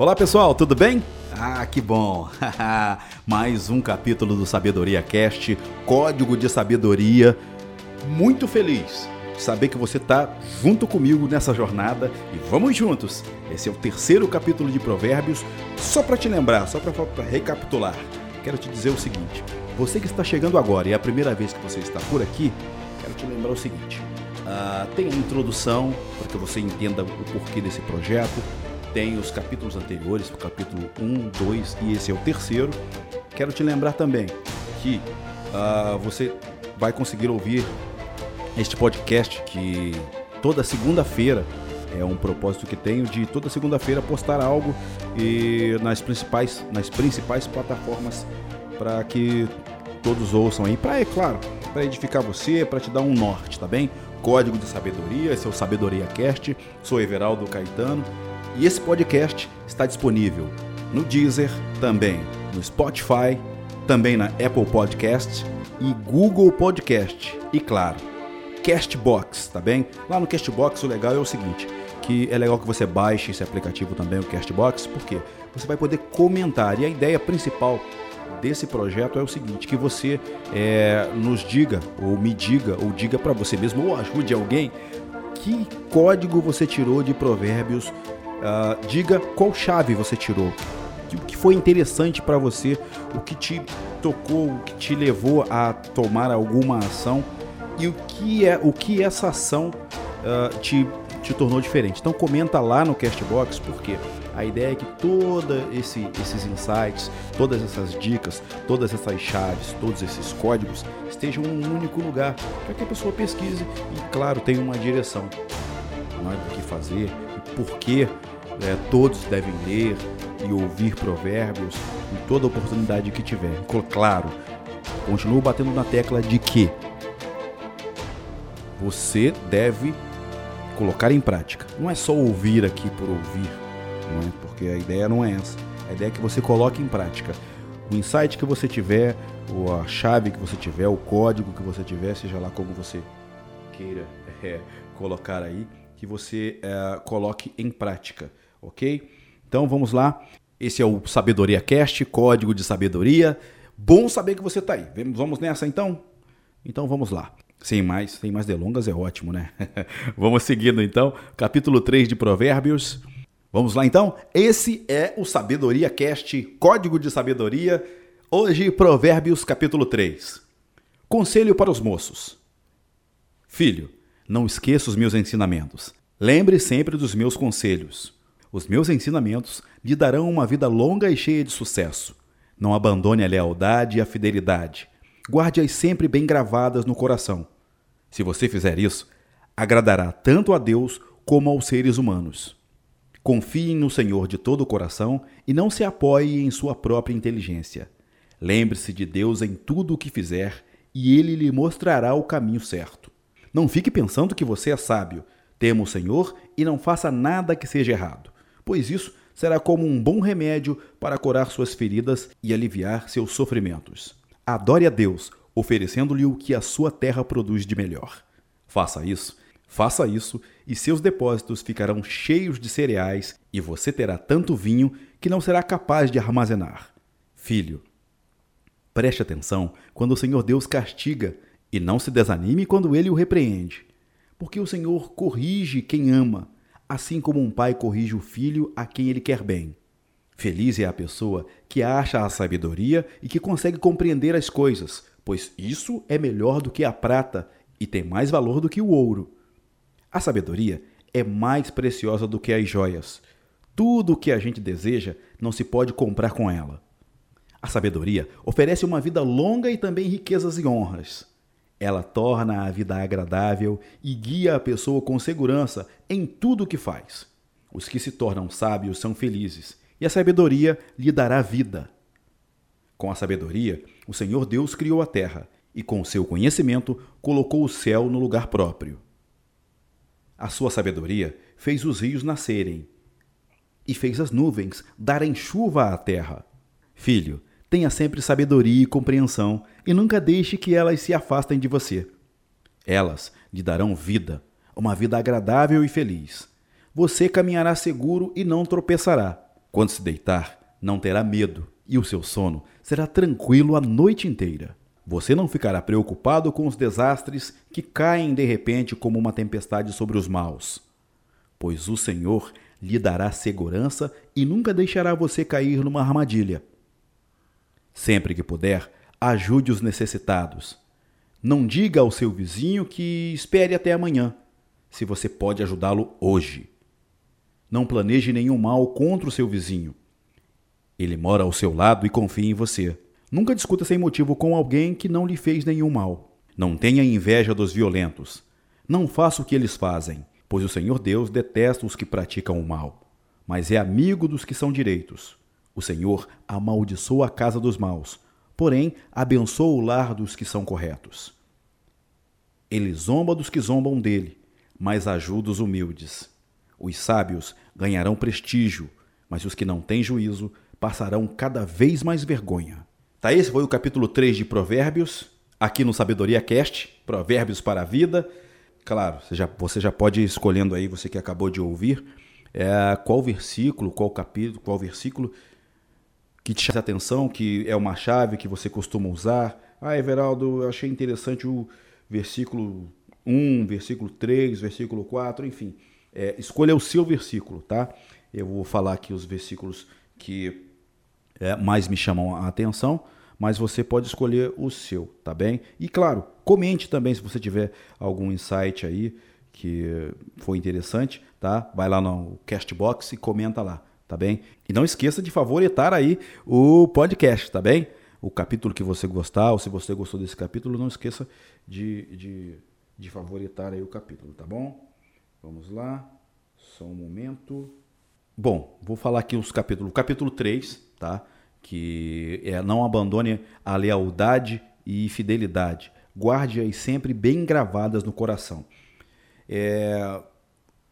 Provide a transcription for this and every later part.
Olá pessoal, tudo bem? Ah, que bom! Mais um capítulo do Sabedoria Cast, Código de Sabedoria. Muito feliz de saber que você está junto comigo nessa jornada e vamos juntos. Esse é o terceiro capítulo de Provérbios. Só para te lembrar, só para recapitular, quero te dizer o seguinte: você que está chegando agora e é a primeira vez que você está por aqui, quero te lembrar o seguinte: uh, tem a introdução para que você entenda o porquê desse projeto tem os capítulos anteriores, o capítulo 1, 2 e esse é o terceiro. Quero te lembrar também que uh, você vai conseguir ouvir este podcast que toda segunda-feira é um propósito que tenho de toda segunda-feira postar algo e nas principais nas principais plataformas para que todos ouçam aí, para é claro, para edificar você, para te dar um norte, tá bem? Código de Sabedoria, esse é o Sabedoria Cast. Sou Everaldo Caetano e esse podcast está disponível no Deezer, também no Spotify, também na Apple Podcast e Google Podcast. E claro, Castbox, tá bem? Lá no Castbox o legal é o seguinte, que é legal que você baixe esse aplicativo também, o Castbox, porque você vai poder comentar. E a ideia principal desse projeto é o seguinte, que você é, nos diga, ou me diga, ou diga para você mesmo, ou ajude alguém, que código você tirou de provérbios Uh, diga qual chave você tirou, o que foi interessante para você, o que te tocou, o que te levou a tomar alguma ação e o que é o que essa ação uh, te, te tornou diferente. Então comenta lá no Castbox porque a ideia é que todos esse, esses insights, todas essas dicas, todas essas chaves, todos esses códigos estejam em um único lugar para que a pessoa pesquise e, claro, tenha uma direção não é, do que fazer, por que é, todos devem ler e ouvir provérbios em toda oportunidade que tiver. Claro, continuo batendo na tecla de que você deve colocar em prática. Não é só ouvir aqui por ouvir, não é? porque a ideia não é essa. A ideia é que você coloque em prática. O insight que você tiver, ou a chave que você tiver, o código que você tiver, seja lá como você queira é, colocar aí, que você é, coloque em prática ok? Então vamos lá. Esse é o Sabedoria Cast, código de sabedoria. Bom saber que você está aí. Vamos nessa então? Então vamos lá. Sem mais, sem mais delongas é ótimo, né? vamos seguindo então, capítulo 3 de Provérbios. Vamos lá então? Esse é o Sabedoria Cast, código de sabedoria. Hoje, Provérbios, capítulo 3. Conselho para os moços. Filho, não esqueça os meus ensinamentos. Lembre sempre dos meus conselhos. Os meus ensinamentos lhe darão uma vida longa e cheia de sucesso. Não abandone a lealdade e a fidelidade. Guarde-as sempre bem gravadas no coração. Se você fizer isso, agradará tanto a Deus como aos seres humanos. Confie no Senhor de todo o coração e não se apoie em sua própria inteligência. Lembre-se de Deus em tudo o que fizer e ele lhe mostrará o caminho certo. Não fique pensando que você é sábio. Tema o Senhor e não faça nada que seja errado pois isso será como um bom remédio para curar suas feridas e aliviar seus sofrimentos. Adore a Deus, oferecendo-lhe o que a sua terra produz de melhor. Faça isso, faça isso, e seus depósitos ficarão cheios de cereais, e você terá tanto vinho que não será capaz de armazenar. Filho, preste atenção quando o Senhor Deus castiga, e não se desanime quando ele o repreende, porque o Senhor corrige quem ama assim como um pai corrige o filho a quem ele quer bem. Feliz é a pessoa que acha a sabedoria e que consegue compreender as coisas, pois isso é melhor do que a prata e tem mais valor do que o ouro. A sabedoria é mais preciosa do que as joias. Tudo o que a gente deseja não se pode comprar com ela. A sabedoria oferece uma vida longa e também riquezas e honras. Ela torna a vida agradável e guia a pessoa com segurança em tudo o que faz. Os que se tornam sábios são felizes, e a sabedoria lhe dará vida. Com a sabedoria, o Senhor Deus criou a terra, e com seu conhecimento colocou o céu no lugar próprio. A sua sabedoria fez os rios nascerem, e fez as nuvens darem chuva à terra. Filho, Tenha sempre sabedoria e compreensão e nunca deixe que elas se afastem de você. Elas lhe darão vida, uma vida agradável e feliz. Você caminhará seguro e não tropeçará. Quando se deitar, não terá medo e o seu sono será tranquilo a noite inteira. Você não ficará preocupado com os desastres que caem de repente como uma tempestade sobre os maus, pois o Senhor lhe dará segurança e nunca deixará você cair numa armadilha. Sempre que puder, ajude os necessitados. Não diga ao seu vizinho que espere até amanhã, se você pode ajudá-lo hoje. Não planeje nenhum mal contra o seu vizinho. Ele mora ao seu lado e confia em você. Nunca discuta sem motivo com alguém que não lhe fez nenhum mal. Não tenha inveja dos violentos. Não faça o que eles fazem, pois o Senhor Deus detesta os que praticam o mal, mas é amigo dos que são direitos. O Senhor amaldiçoa a casa dos maus, porém abençoa o lar dos que são corretos. Ele zomba dos que zombam dele, mas ajuda os humildes. Os sábios ganharão prestígio, mas os que não têm juízo passarão cada vez mais vergonha. Tá, esse foi o capítulo 3 de Provérbios, aqui no Sabedoria Cast, Provérbios para a Vida. Claro, você já, você já pode ir escolhendo aí, você que acabou de ouvir, é, qual versículo, qual capítulo, qual versículo que te chama atenção, que é uma chave que você costuma usar. Ah, Everaldo, eu achei interessante o versículo 1, versículo 3, versículo 4, enfim. É, escolha o seu versículo, tá? Eu vou falar aqui os versículos que é, mais me chamam a atenção, mas você pode escolher o seu, tá bem? E claro, comente também se você tiver algum insight aí que foi interessante, tá? Vai lá no Castbox e comenta lá, tá bem? E não esqueça de favoritar aí o podcast, tá bem? O capítulo que você gostar, ou se você gostou desse capítulo, não esqueça de, de, de favoritar aí o capítulo, tá bom? Vamos lá, só um momento. Bom, vou falar aqui os capítulos. Capítulo 3, tá? Que é não abandone a lealdade e fidelidade. Guarde-as sempre bem gravadas no coração. É,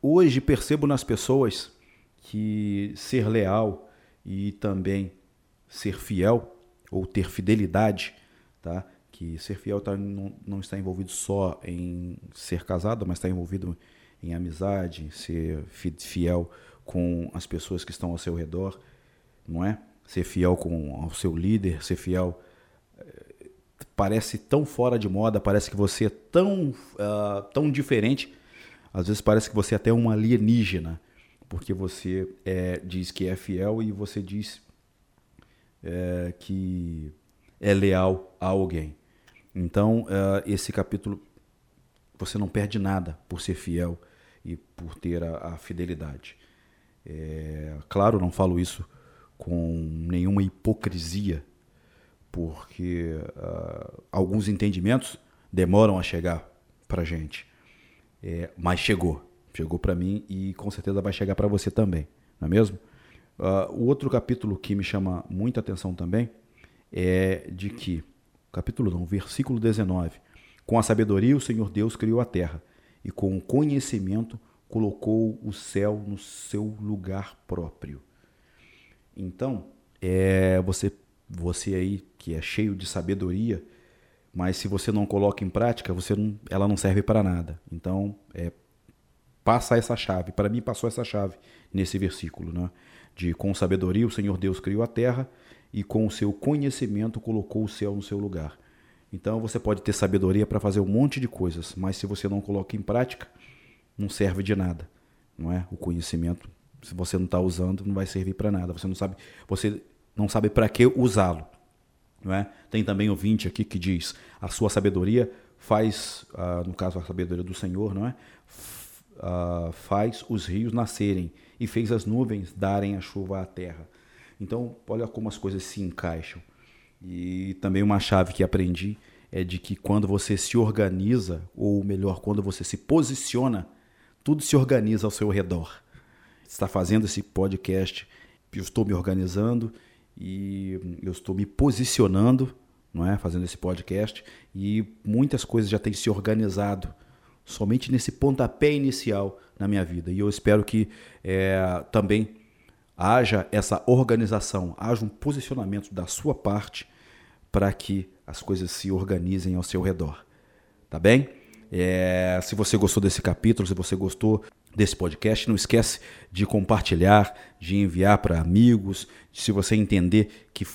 hoje percebo nas pessoas que ser leal e também ser fiel ou ter fidelidade, tá? Que ser fiel tá, não, não está envolvido só em ser casado, mas está envolvido em amizade, ser fiel com as pessoas que estão ao seu redor, não é? Ser fiel com o seu líder, ser fiel eh, parece tão fora de moda, parece que você é tão, uh, tão diferente, às vezes parece que você é até um alienígena, porque você é, diz que é fiel e você diz é, que é leal a alguém. Então, uh, esse capítulo, você não perde nada por ser fiel e por ter a, a fidelidade. É, claro, não falo isso com nenhuma hipocrisia, porque uh, alguns entendimentos demoram a chegar para gente, é, mas chegou, chegou para mim e com certeza vai chegar para você também, não é mesmo? Uh, o outro capítulo que me chama muita atenção também é de que, capítulo não, versículo 19, com a sabedoria o Senhor Deus criou a terra e com o conhecimento colocou o céu no seu lugar próprio. Então, é você você aí que é cheio de sabedoria, mas se você não coloca em prática, você não, ela não serve para nada. Então, é passa essa chave. Para mim passou essa chave nesse versículo, né? De com sabedoria o Senhor Deus criou a terra e com o seu conhecimento colocou o céu no seu lugar. Então você pode ter sabedoria para fazer um monte de coisas, mas se você não coloca em prática, não serve de nada, não é? O conhecimento, se você não está usando, não vai servir para nada. Você não sabe, você não sabe para que usá-lo, não é? Tem também o 20 aqui que diz: a sua sabedoria faz, ah, no caso a sabedoria do Senhor, não é? Ah, faz os rios nascerem e fez as nuvens darem a chuva à terra. Então, olha como as coisas se encaixam. E também uma chave que aprendi é de que quando você se organiza, ou melhor, quando você se posiciona, tudo se organiza ao seu redor. Está fazendo esse podcast, eu estou me organizando e eu estou me posicionando, não é, fazendo esse podcast e muitas coisas já têm se organizado somente nesse pontapé inicial na minha vida. E eu espero que é, também haja essa organização, haja um posicionamento da sua parte para que as coisas se organizem ao seu redor. Tá bem? É, se você gostou desse capítulo, se você gostou desse podcast. Não esquece de compartilhar, de enviar para amigos. Se você entender que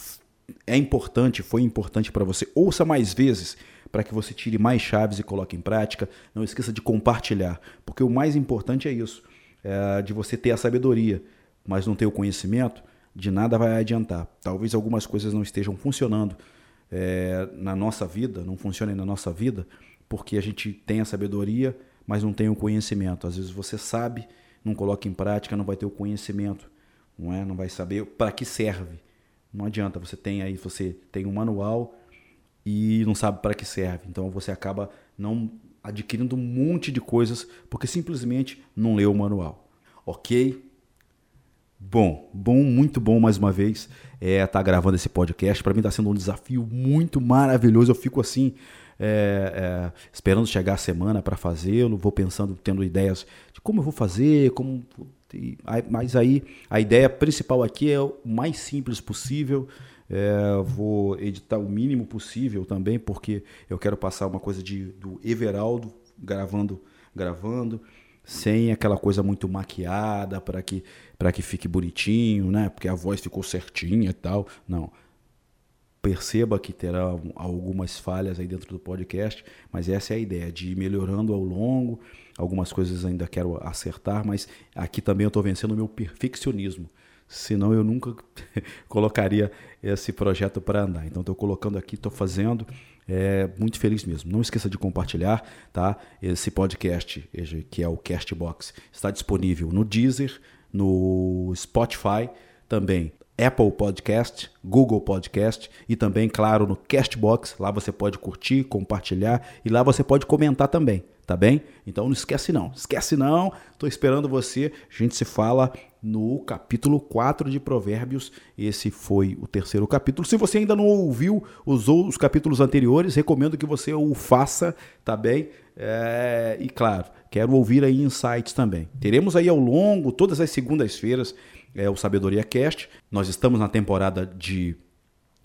é importante, foi importante para você, ouça mais vezes para que você tire mais chaves e coloque em prática. Não esqueça de compartilhar, porque o mais importante é isso, é de você ter a sabedoria, mas não ter o conhecimento, de nada vai adiantar. Talvez algumas coisas não estejam funcionando é, na nossa vida, não funcionem na nossa vida, porque a gente tem a sabedoria, mas não tem o conhecimento. Às vezes você sabe, não coloca em prática, não vai ter o conhecimento, não é? Não vai saber para que serve. Não adianta, você tem aí, você tem um manual e não sabe para que serve. Então você acaba não adquirindo um monte de coisas porque simplesmente não leu o manual. OK? Bom, bom, muito bom mais uma vez é estar tá gravando esse podcast. Para mim está sendo um desafio muito maravilhoso. Eu fico assim é, é, esperando chegar a semana para fazê-lo, vou pensando, tendo ideias de como eu vou fazer, como. Mas aí a ideia principal aqui é o mais simples possível. É, vou editar o mínimo possível também, porque eu quero passar uma coisa de, do Everaldo gravando, gravando, sem aquela coisa muito maquiada para que, que fique bonitinho, né? Porque a voz ficou certinha e tal. Não perceba que terá algumas falhas aí dentro do podcast, mas essa é a ideia, de ir melhorando ao longo. Algumas coisas ainda quero acertar, mas aqui também eu estou vencendo o meu perfeccionismo. Senão eu nunca colocaria esse projeto para andar. Então estou colocando aqui, estou fazendo. É, muito feliz mesmo. Não esqueça de compartilhar, tá? Esse podcast, que é o Castbox, está disponível no Deezer, no Spotify também. Apple Podcast, Google Podcast e também, claro, no Castbox. Lá você pode curtir, compartilhar e lá você pode comentar também, tá bem? Então não esquece não, esquece não. Estou esperando você. A gente se fala no capítulo 4 de Provérbios. Esse foi o terceiro capítulo. Se você ainda não ouviu os, os capítulos anteriores, recomendo que você o faça, tá bem? É, e claro, quero ouvir aí insights também. Teremos aí ao longo, todas as segundas-feiras, é o Sabedoria Cast. Nós estamos na temporada de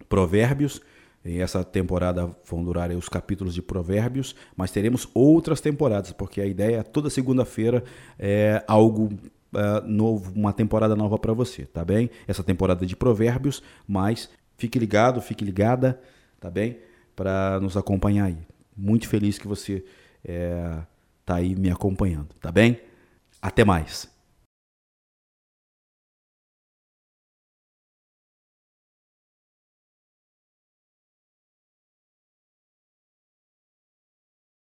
Provérbios. E essa temporada vão durar os capítulos de Provérbios, mas teremos outras temporadas, porque a ideia é toda segunda-feira é algo é, novo, uma temporada nova para você, tá bem? Essa temporada de Provérbios, mas fique ligado, fique ligada, tá bem? Para nos acompanhar aí. Muito feliz que você é, tá aí me acompanhando, tá bem? Até mais.